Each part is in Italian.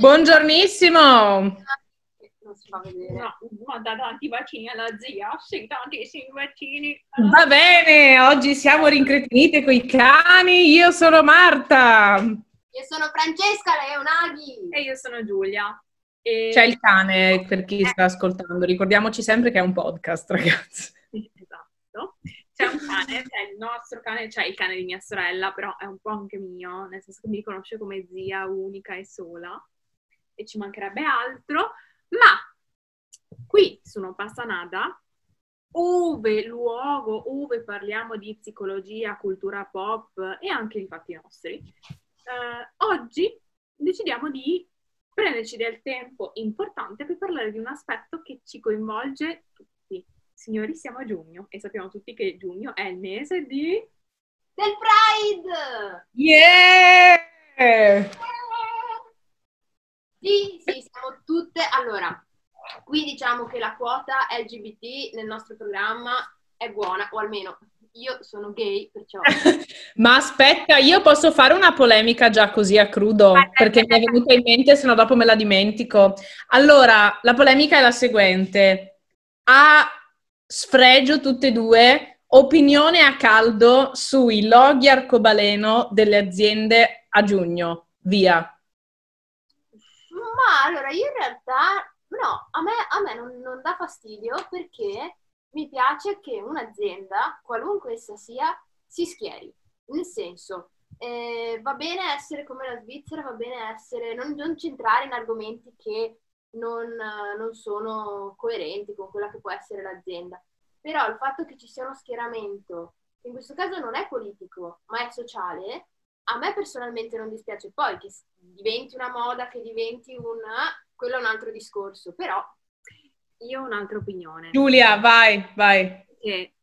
Buongiornissimo. Non si fa vedere. No, manda tanti bacini alla zia, sì, tantissimi bacini. Va bene, oggi siamo rincretinite coi cani. Io sono Marta. Io sono Francesca Leonaghi. E io sono Giulia. E... C'è il cane per chi sta ascoltando. Ricordiamoci sempre che è un podcast, ragazzi. Esatto. C'è un cane, c'è il nostro cane, c'è il cane di mia sorella, però è un po' anche mio, nel senso che mi riconosce come zia unica e sola. E ci mancherebbe altro. Ma qui su Non passa nada, ove luogo, ove parliamo di psicologia, cultura pop e anche di fatti nostri, eh, oggi decidiamo di prenderci del tempo importante per parlare di un aspetto che ci coinvolge tutti. Signori, siamo a giugno e sappiamo tutti che giugno è il mese di... Del Pride! Yeah! Sì, sì, siamo tutte... Allora, qui diciamo che la quota LGBT nel nostro programma è buona, o almeno io sono gay, perciò... Ma aspetta, io posso fare una polemica già così a crudo, perché mi è venuta in mente, se no dopo me la dimentico. Allora, la polemica è la seguente. A sfregio tutte e due, opinione a caldo sui loghi arcobaleno delle aziende a giugno. Via. Ma allora, io in realtà, no, a me, a me non, non dà fastidio perché mi piace che un'azienda, qualunque essa sia, si schieri. Nel senso, eh, va bene essere come la Svizzera, va bene essere, non, non centrare in argomenti che non, non sono coerenti con quella che può essere l'azienda. Però il fatto che ci sia uno schieramento, in questo caso non è politico, ma è sociale, a me personalmente non dispiace. Poi che diventi una moda, che diventi un... quello è un altro discorso, però Io ho un'altra opinione. Giulia, vai, vai. Che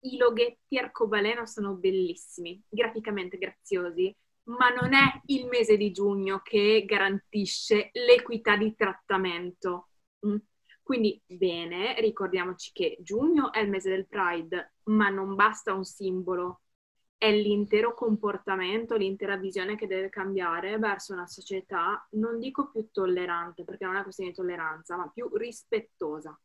i loghetti arcobaleno sono bellissimi, graficamente graziosi, ma non è il mese di giugno che garantisce l'equità di trattamento. Mm? Quindi bene, ricordiamoci che giugno è il mese del Pride, ma non basta un simbolo, è l'intero comportamento, l'intera visione che deve cambiare verso una società, non dico più tollerante, perché non è questione di tolleranza, ma più rispettosa.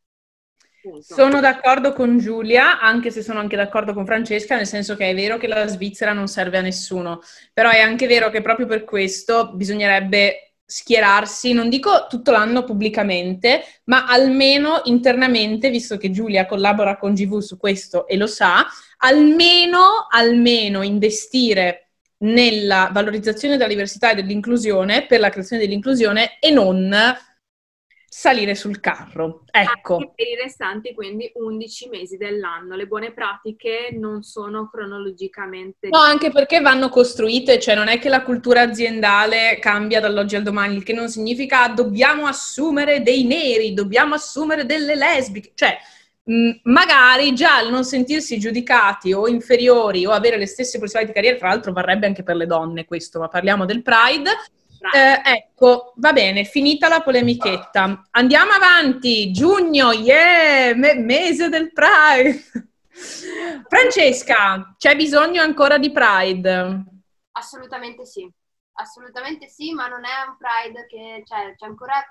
Punto. Sono d'accordo con Giulia, anche se sono anche d'accordo con Francesca, nel senso che è vero che la Svizzera non serve a nessuno, però è anche vero che proprio per questo bisognerebbe schierarsi, non dico tutto l'anno pubblicamente, ma almeno internamente, visto che Giulia collabora con GV su questo e lo sa, almeno, almeno investire nella valorizzazione della diversità e dell'inclusione per la creazione dell'inclusione e non salire sul carro. Ecco. Anche per i restanti, quindi 11 mesi dell'anno. Le buone pratiche non sono cronologicamente... No, anche perché vanno costruite, cioè non è che la cultura aziendale cambia dall'oggi al domani, il che non significa dobbiamo assumere dei neri, dobbiamo assumere delle lesbiche, cioè mh, magari già il non sentirsi giudicati o inferiori o avere le stesse possibilità di carriera, tra l'altro varrebbe anche per le donne questo, ma parliamo del Pride. Eh, ecco, va bene, finita la polemichetta. Andiamo avanti. Giugno, yeah, me- mese del Pride. Francesca, c'è bisogno ancora di Pride? Assolutamente sì, assolutamente sì, ma non è un Pride che cioè, c'è ancora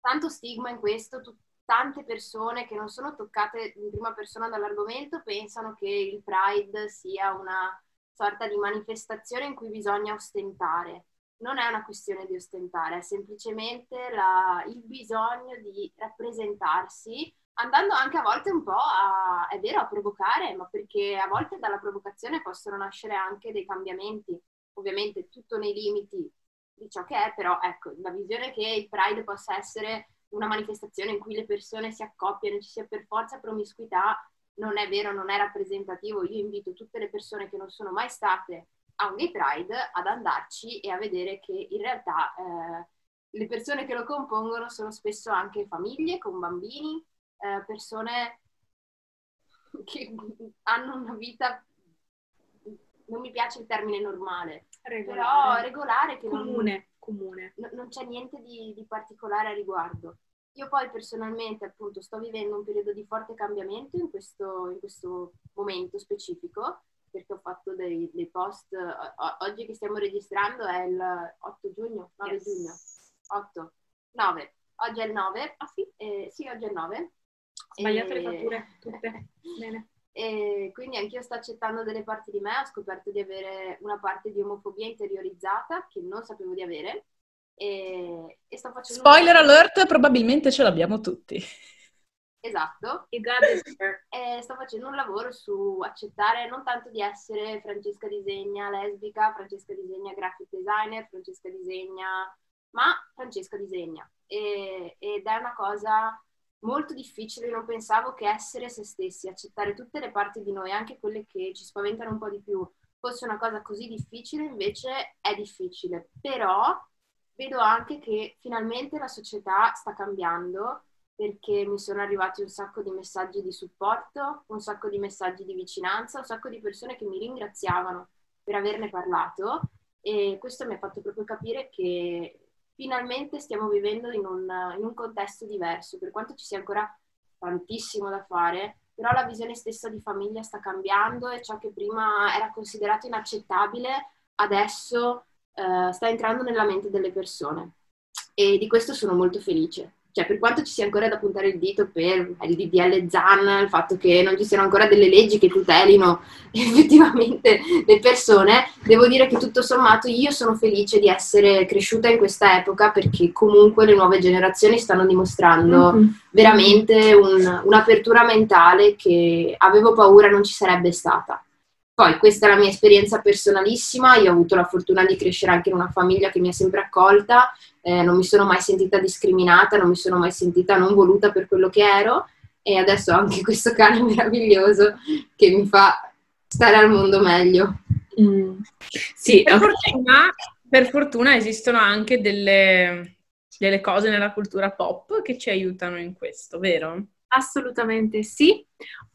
tanto stigma in questo, tu- tante persone che non sono toccate in prima persona dall'argomento pensano che il Pride sia una sorta di manifestazione in cui bisogna ostentare. Non è una questione di ostentare, è semplicemente la- il bisogno di rappresentarsi, andando anche a volte un po' a, è vero, a provocare, ma perché a volte dalla provocazione possono nascere anche dei cambiamenti, ovviamente tutto nei limiti di ciò che è, però ecco, la visione che il Pride possa essere una manifestazione in cui le persone si accoppiano, ci sia per forza promiscuità, non è vero, non è rappresentativo. Io invito tutte le persone che non sono mai state a un gay pride ad andarci e a vedere che in realtà eh, le persone che lo compongono sono spesso anche famiglie con bambini, eh, persone che hanno una vita, non mi piace il termine normale, però regolare che non- comune, comune. no- non c'è niente di, di particolare a riguardo. Io poi personalmente appunto sto vivendo un periodo di forte cambiamento in questo, in questo momento specifico perché ho fatto dei, dei post, o- oggi che stiamo registrando è il 8 giugno, 9 Yes. giugno, 8, 9, oggi è il 9, ah sì, eh, sì oggi è il 9. Sbagliate le E- fatture, tutte. Bene. E quindi anch'io sto accettando delle parti di me, ho scoperto di avere una parte di omofobia interiorizzata che non sapevo di avere e, e sto facendo... Spoiler alert, probabilmente ce l'abbiamo tutti. Esatto, You got this, e sto facendo un lavoro su accettare non tanto di essere Francesca Disegna lesbica, Francesca Disegna graphic designer, Francesca Disegna, ma Francesca Disegna. E- ed è una cosa molto difficile, non pensavo che essere se stessi, accettare tutte le parti di noi, anche quelle che ci spaventano un po' di più, fosse una cosa così difficile, invece è difficile. Però vedo anche che finalmente la società sta cambiando perché mi sono arrivati un sacco di messaggi di supporto, un sacco di messaggi di vicinanza, un sacco di persone che mi ringraziavano per averne parlato e questo mi ha fatto proprio capire che finalmente stiamo vivendo in un, in un contesto diverso, per quanto ci sia ancora tantissimo da fare, però la visione stessa di famiglia sta cambiando e ciò che prima era considerato inaccettabile adesso eh, sta entrando nella mente delle persone e di questo sono molto felice. Cioè, per quanto ci sia ancora da puntare il dito per il DDL ZAN, il fatto che non ci siano ancora delle leggi che tutelino effettivamente le persone, devo dire che tutto sommato io sono felice di essere cresciuta in questa epoca perché comunque le nuove generazioni stanno dimostrando Mhm. veramente un- un'apertura mentale che avevo paura non ci sarebbe stata. Poi questa è la mia esperienza personalissima, io ho avuto la fortuna di crescere anche in una famiglia che mi ha sempre accolta, eh, non mi sono mai sentita discriminata, non mi sono mai sentita non voluta per quello che ero e adesso ho anche questo cane meraviglioso che mi fa stare al mondo meglio. Mm. Sì, per, ok. fortuna, per fortuna esistono anche delle, delle cose nella cultura pop che ci aiutano in questo, vero? Assolutamente sì.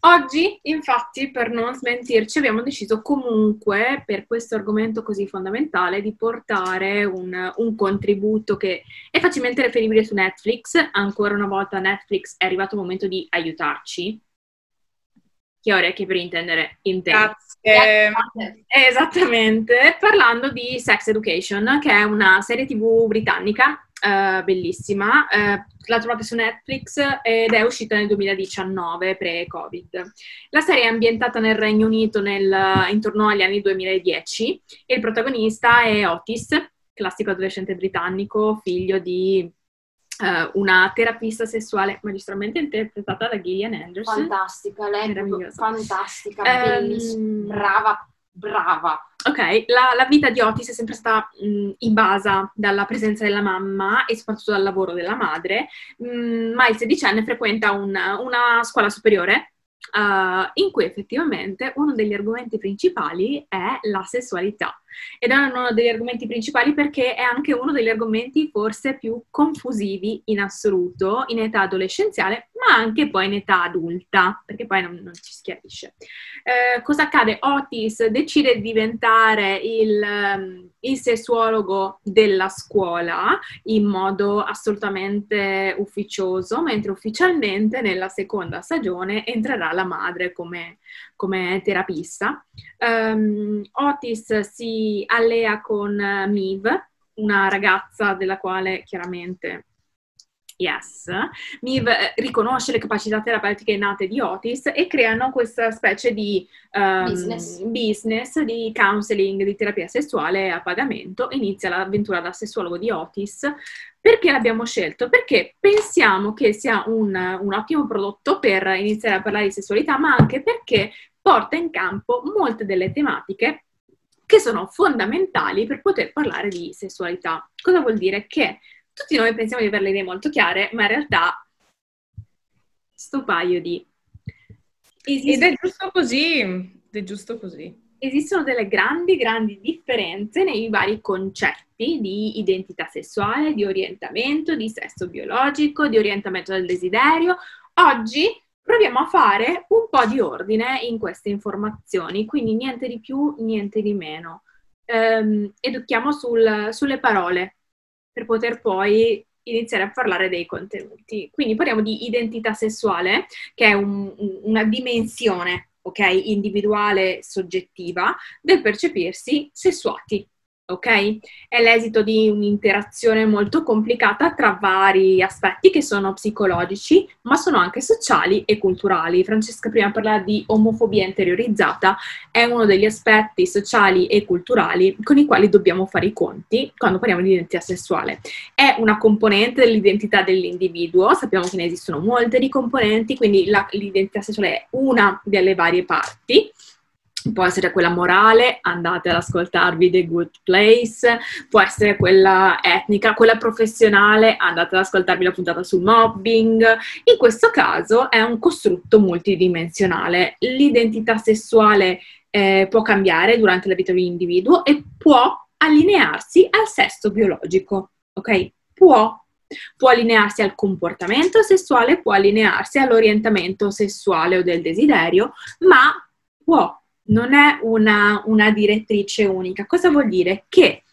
Oggi, infatti, per non smentirci, abbiamo deciso comunque, per questo argomento così fondamentale, di portare un, un contributo che è facilmente reperibile su Netflix. Ancora una volta Netflix è arrivato il momento di aiutarci. Ha orecchie per intendere, intende. Grazie. Esattamente, parlando di Sex Education, che è una serie tv britannica eh, bellissima. Eh, la trovate su Netflix ed è uscita nel 2019, pre-Covid. La serie è ambientata nel Regno Unito nel- intorno agli anni 2010 e il protagonista è Otis, classico adolescente britannico, figlio di eh, una terapista sessuale magistralmente interpretata da Gillian Anderson. Fantastica, lei è fantastica, bellissima, brava, brava. Ok, la, la vita di Otis è sempre stata mh, invasa dalla presenza della mamma e soprattutto dal lavoro della madre, mh, ma il sedicenne frequenta un- una scuola superiore eh, in cui effettivamente uno degli argomenti principali è la sessualità. Ed è uno degli argomenti principali perché è anche uno degli argomenti forse più confusivi in assoluto in età adolescenziale, ma anche poi in età adulta, perché poi non, non ci si chiarisce. Eh, cosa accade? Otis decide di diventare il, ehm, il sessuologo della scuola in modo assolutamente ufficioso, mentre ufficialmente nella seconda stagione entrerà la madre come, come terapista. Ehm, Otis si allea con eh, Mive, una ragazza della quale chiaramente Yes, Miv eh, riconosce le capacità terapeutiche nate di Otis e creano questa specie di ehm, Business. business di counseling, di terapia sessuale a pagamento. Inizia l'avventura da sessuologo di Otis. Perché l'abbiamo scelto? Perché pensiamo che sia un, un ottimo prodotto per iniziare a parlare di sessualità, ma anche perché porta in campo molte delle tematiche che sono fondamentali per poter parlare di sessualità. Cosa vuol dire? Che tutti noi pensiamo di avere le idee molto chiare, ma in realtà sto paio di... Ed Esiste- è giusto così, ed è giusto così. esistono delle grandi, grandi differenze nei vari concetti di identità sessuale, di orientamento, di sesso biologico, di orientamento del desiderio. Oggi proviamo a fare un po' di ordine in queste informazioni, quindi niente di più, niente di meno. Ehm, educhiamo sul- sulle parole per poter poi iniziare a parlare dei contenuti. Quindi parliamo di identità sessuale, che è un- una dimensione ok, individuale soggettiva del percepirsi sessuati ok? È l'esito di un'interazione molto complicata tra vari aspetti che sono psicologici, ma sono anche sociali e culturali. Francesca prima parlava di omofobia interiorizzata, è uno degli aspetti sociali e culturali con i quali dobbiamo fare i conti quando parliamo di identità sessuale. È una componente dell'identità dell'individuo, sappiamo che ne esistono molte di componenti, quindi la, l'identità sessuale è una delle varie parti può essere quella morale, andate ad ascoltarvi The Good Place, può essere quella etnica, quella professionale, andate ad ascoltarvi la puntata sul mobbing. In questo caso è un costrutto multidimensionale. L'identità sessuale eh, può cambiare durante la vita di un individuo e può allinearsi al sesso biologico, ok? Può può allinearsi al comportamento sessuale, può allinearsi all'orientamento sessuale o del desiderio, ma può non è una, una direttrice unica. Cosa vuol dire? Che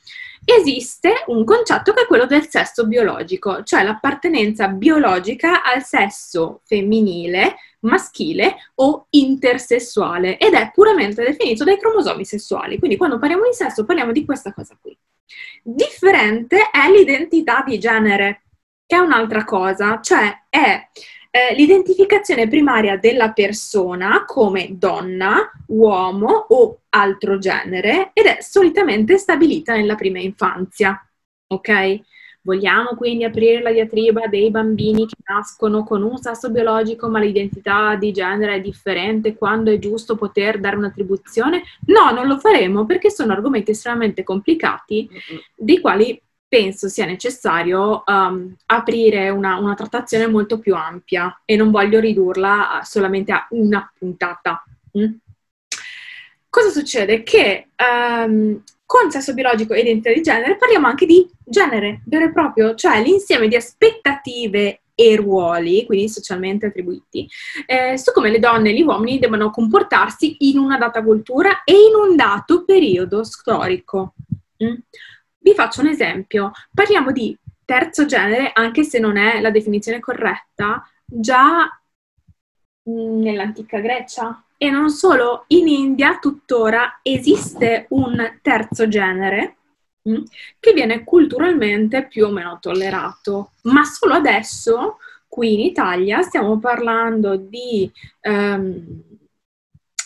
esiste un concetto che è quello del sesso biologico, cioè l'appartenenza biologica al sesso femminile, maschile o intersessuale ed è puramente definito dai cromosomi sessuali. Quindi quando parliamo di sesso parliamo di questa cosa qui. Differente è l'identità di genere, che è un'altra cosa, cioè è eh, l'identificazione primaria della persona come donna, uomo o altro genere ed è solitamente stabilita nella prima infanzia. Ok? Vogliamo quindi aprire la diatriba dei bambini che nascono con un sesso biologico ma l'identità di genere è differente quando è giusto poter dare un'attribuzione? No, non lo faremo perché sono argomenti estremamente complicati di quali penso sia necessario um, aprire una, una, trattazione molto più ampia e non voglio ridurla solamente a una puntata. Mm? Cosa succede? Che um, con sesso biologico e identità di genere parliamo anche di genere vero e proprio, cioè l'insieme di aspettative e ruoli, quindi socialmente attribuiti, eh, su come le donne e gli uomini devono comportarsi in una data cultura e in un dato periodo storico. Mm? Vi faccio un esempio. Parliamo di terzo genere, anche se non è la definizione corretta, già nell'antica Grecia. E non solo, in India tuttora esiste un terzo genere mm, che viene culturalmente più o meno tollerato, ma solo adesso qui in Italia stiamo parlando di um,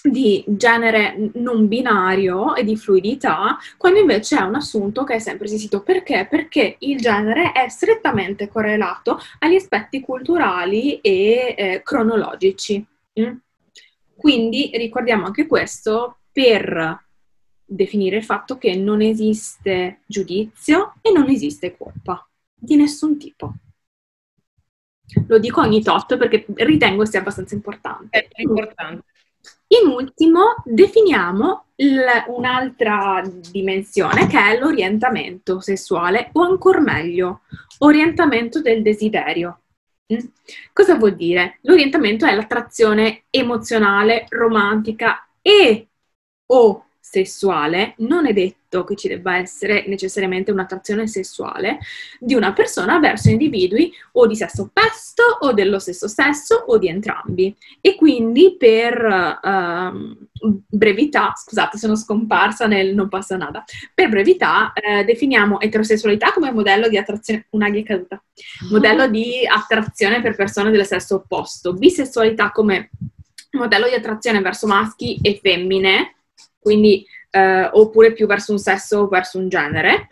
di genere non binario e di fluidità, quando invece è un assunto che è sempre esistito. Perché? Perché il genere è strettamente correlato agli aspetti culturali e eh, cronologici. Mm? Quindi ricordiamo anche questo per definire il fatto che non esiste giudizio e non esiste colpa di nessun tipo. Lo dico ogni tot perché ritengo sia abbastanza importante. È importante. In ultimo, definiamo il, un'altra dimensione che è l'orientamento sessuale o ancora meglio, orientamento del desiderio. Mm? Cosa vuol dire? L'orientamento è l'attrazione emozionale, romantica e o sessuale, non è detto che ci debba essere necessariamente un'attrazione sessuale di una persona verso individui o di sesso opposto o dello stesso sesso o di entrambi. E quindi per uh, brevità, scusate sono scomparsa nel non passa nada, per brevità uh, definiamo eterosessualità come modello di attrazione, un'aglia è caduta, modello di attrazione per persone del sesso opposto, bisessualità come modello di attrazione verso maschi e femmine, quindi eh, oppure più verso un sesso o verso un genere.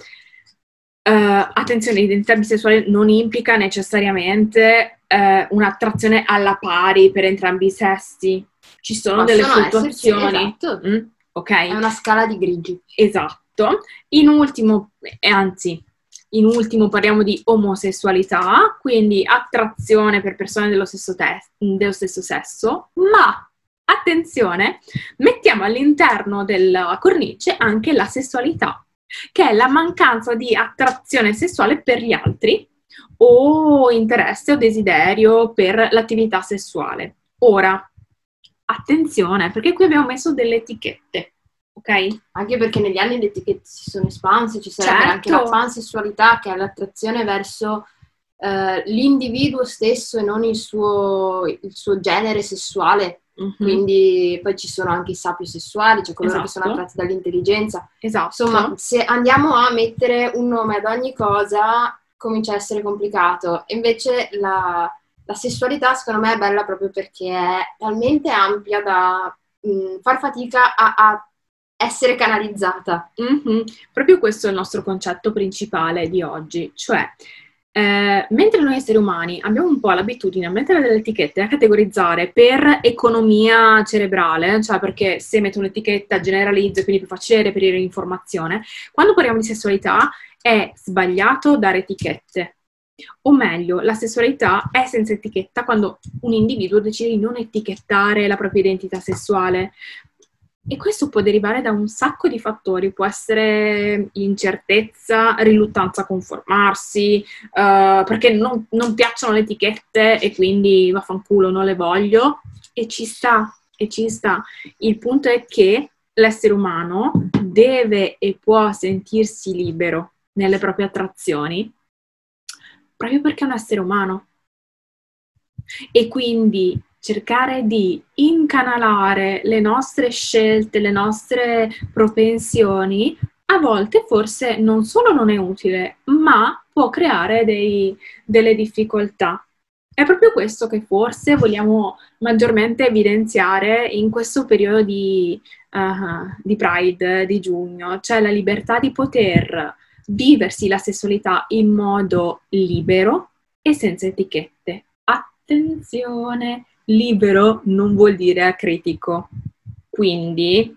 Uh, attenzione, l'identità bisessuale non implica necessariamente uh, un'attrazione alla pari per entrambi i sessi. Ci sono Possono delle fluttuazioni. Esatto. Mm, ok. È una scala di grigi. Esatto. In ultimo, anzi, in ultimo parliamo di omosessualità, quindi attrazione per persone dello stesso, te- dello stesso sesso, ma attenzione, mettiamo all'interno della cornice anche la sessualità, che è la mancanza di attrazione sessuale per gli altri o interesse o desiderio per l'attività sessuale. Ora, attenzione, perché qui abbiamo messo delle etichette. Ok? Anche perché negli anni le etichette si sono espanse, ci sarebbe certo. anche la pansessualità che è l'attrazione verso uh, l'individuo stesso e non il suo, il suo genere sessuale Mhm. Quindi poi ci sono anche i sapiosessuali, cioè coloro che sono Esatto. attratti dall'intelligenza. Esatto. Insomma, se andiamo a mettere un nome ad ogni cosa, comincia a essere complicato. Invece la, la sessualità, secondo me, è bella proprio perché è talmente ampia da mh, far fatica a, a essere canalizzata. Mhm. Proprio questo è il nostro concetto principale di oggi, cioè eh, mentre noi esseri umani abbiamo un po' l'abitudine a mettere delle etichette, a categorizzare per economia cerebrale, cioè perché se metto un'etichetta generalizzo quindi più facile reperire l'informazione, quando parliamo di sessualità è sbagliato dare etichette. O meglio, la sessualità è senza etichetta quando un individuo decide di non etichettare la propria identità sessuale. E questo può derivare da un sacco di fattori, può essere incertezza, riluttanza a conformarsi, eh, perché non, non piacciono le etichette e quindi vaffanculo, non le voglio. E ci sta, e ci sta. Il punto è che l'essere umano deve e può sentirsi libero nelle proprie attrazioni proprio perché è un essere umano. E quindi cercare di incanalare le nostre scelte, le nostre propensioni, a volte forse non solo non è utile, ma può creare dei- delle difficoltà. È proprio questo che forse vogliamo maggiormente evidenziare in questo periodo di, eh, di Pride, di giugno, cioè la libertà di poter viversi la sessualità in modo libero e senza etichette. Attenzione, libero non vuol dire acritico. Quindi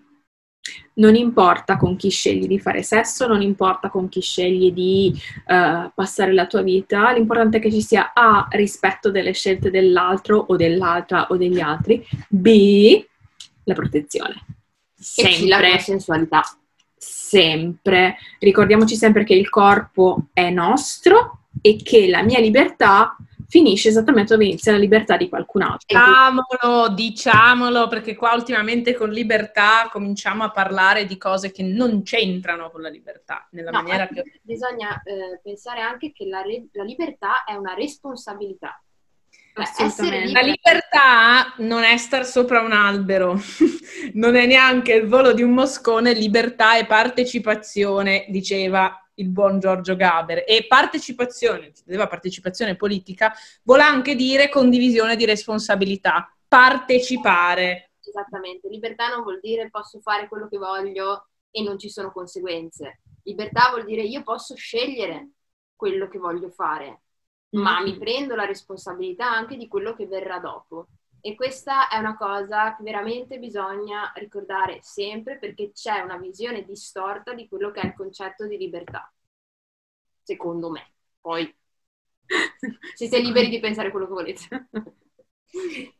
non importa con chi scegli di fare sesso, non importa con chi scegli di eh, passare la tua vita, l'importante è che ci sia A, rispetto delle scelte dell'altro o dell'altra o degli altri, B, la protezione. E C, la Sempre consensualità. sempre, ricordiamoci sempre che il corpo è nostro e che la mia libertà finisce esattamente dove inizia la libertà di qualcun altro. Diciamolo, diciamolo, perché qua ultimamente con libertà cominciamo a parlare di cose che non c'entrano con la libertà, nella No, maniera ma più... bisogna eh, pensare anche che la, re- la libertà è una responsabilità. Cioè, Assolutamente. essere La libertà non è star sopra un albero, non è neanche il volo di un moscone, libertà e partecipazione, diceva il buon Giorgio Gaber. E partecipazione, diceva partecipazione politica, vuole anche dire condivisione di responsabilità, partecipare. Esattamente, libertà non vuol dire posso fare quello che voglio e non ci sono conseguenze. Libertà vuol dire io posso scegliere quello che voglio fare, ma Mhm. mi prendo la responsabilità anche di quello che verrà dopo. E questa è una cosa che veramente bisogna ricordare sempre perché c'è una visione distorta di quello che è il concetto di libertà, secondo me. Poi siete liberi di pensare quello che volete.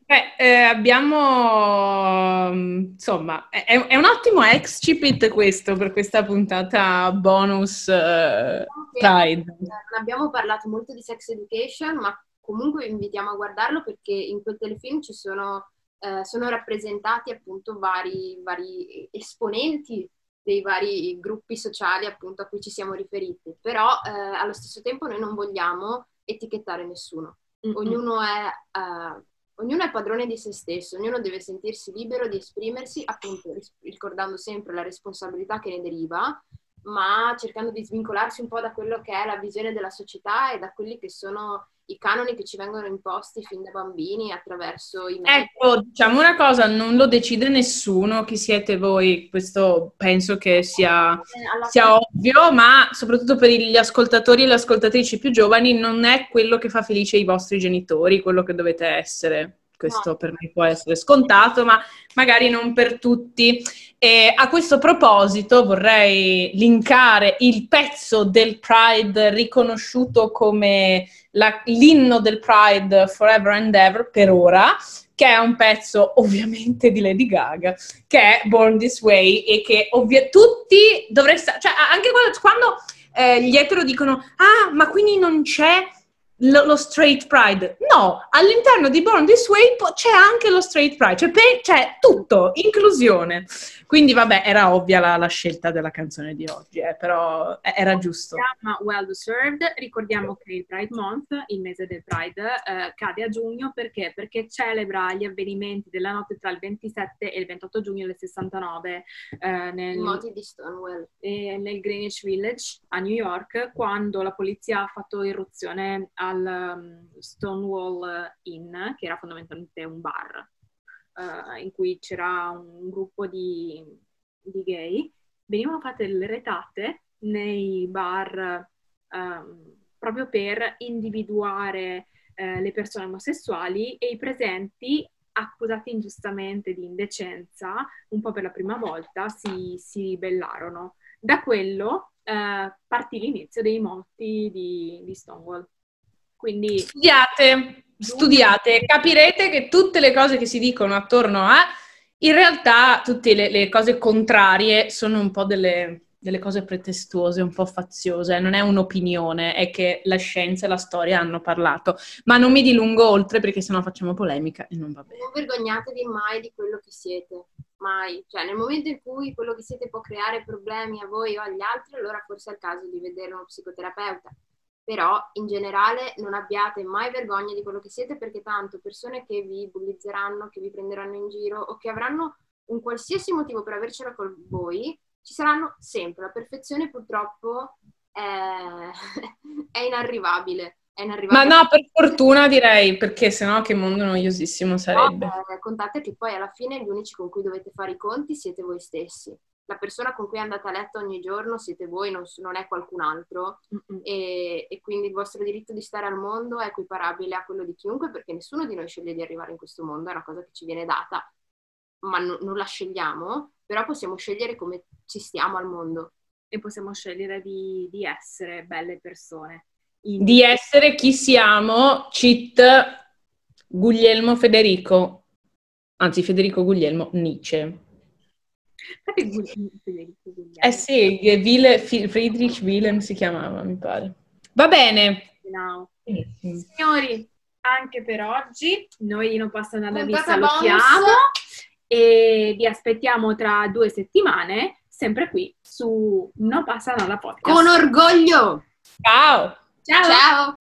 Beh, eh, abbiamo, mm, insomma, è, è un ottimo excipit questo per questa puntata bonus eh, Pride. Non abbiamo parlato molto di sex education, ma comunque vi invitiamo a guardarlo perché in quel telefilm ci sono, eh, sono rappresentati appunto vari, vari esponenti dei vari gruppi sociali appunto a cui ci siamo riferiti, però eh, allo stesso tempo noi non vogliamo etichettare nessuno. Mhm. Ognuno è, eh, ognuno è padrone di se stesso, ognuno deve sentirsi libero di esprimersi, appunto ricordando sempre la responsabilità che ne deriva, ma cercando di svincolarsi un po' da quello che è la visione della società e da quelli che sono i canoni che ci vengono imposti fin da bambini attraverso i media. Ecco, diciamo una cosa, non lo decide nessuno, chi siete voi, questo penso che sia, Eh, sia ovvio, ma soprattutto per gli ascoltatori e le ascoltatrici più giovani non è quello che fa felice i vostri genitori, quello che dovete essere. Questo No. per me può essere scontato, ma magari non per tutti. E a questo proposito vorrei linkare il pezzo del Pride riconosciuto come la- l'inno del Pride Forever and Ever per ora, che è un pezzo ovviamente di Lady Gaga, che è Born This Way e che ovvia- tutti dovreste, cioè anche quando, quando, eh, gli etero dicono ah ma quindi non c'è lo, lo straight pride. No, all'interno di Born This Way c'è anche lo straight pride, cioè, pe- c'è tutto, inclusione. Quindi vabbè, era ovvia la, la scelta della canzone di oggi, eh, però era giusto. Ma well deserved. Ricordiamo che il Pride Month, il mese del Pride, eh, cade a giugno perché? Perché celebra gli avvenimenti della notte tra il 27 e il 28 giugno del 69 eh, nel, Moti di Stonewall. eh, nel Greenwich Village a New York, quando la polizia ha fatto irruzione al um, Stonewall Inn, che era fondamentalmente un bar eh, in cui c'era un gruppo di, di gay, venivano fatte delle retate nei bar ehm, proprio per individuare eh, le persone omosessuali e i presenti accusati ingiustamente di indecenza, un po' per la prima volta, si, si ribellarono. Da quello eh, partì l'inizio dei motti di, di Stonewall. Quindi Studiate, studiate, capirete che tutte le cose che si dicono attorno a, in realtà tutte le, le cose contrarie sono un po' delle, delle cose pretestuose, un po' faziose, non è un'opinione, è che la scienza e la storia hanno parlato. Ma non mi dilungo oltre perché sennò facciamo polemica e non va bene. Non vergognatevi mai di quello che siete, mai. Cioè, nel momento in cui quello che siete può creare problemi a voi o agli altri, allora forse è il caso di vedere uno psicoterapeuta. Però, in generale, non abbiate mai vergogna di quello che siete perché tanto persone che vi bullizzeranno, che vi prenderanno in giro o che avranno un qualsiasi motivo per avercela con voi, ci saranno sempre. La perfezione purtroppo è, è inarrivabile. Ma no, per fortuna direi, perché sennò che mondo noiosissimo sarebbe. No, eh, contate che poi alla fine gli unici con cui dovete fare i conti siete voi stessi. La persona con cui andate a letto ogni giorno siete voi, non, non è qualcun altro. E, e quindi il vostro diritto di stare al mondo è equiparabile a quello di chiunque perché nessuno di noi sceglie di arrivare in questo mondo, è una cosa che ci viene data, ma no- non la scegliamo, però possiamo scegliere come ci stiamo al mondo. e possiamo scegliere di, di essere belle persone. Di essere chi siamo, cheat Guglielmo Federico, anzi Federico Guglielmo Nietzsche. Eh sì, Wille, Friedrich Wilhelm si chiamava, mi pare. Va bene. No. Signori, anche per oggi noi non passa nada vi salutiamo e vi aspettiamo tra due settimane, sempre qui su No passa nada podcast. Con orgoglio. Ciao. Ciao. Ciao.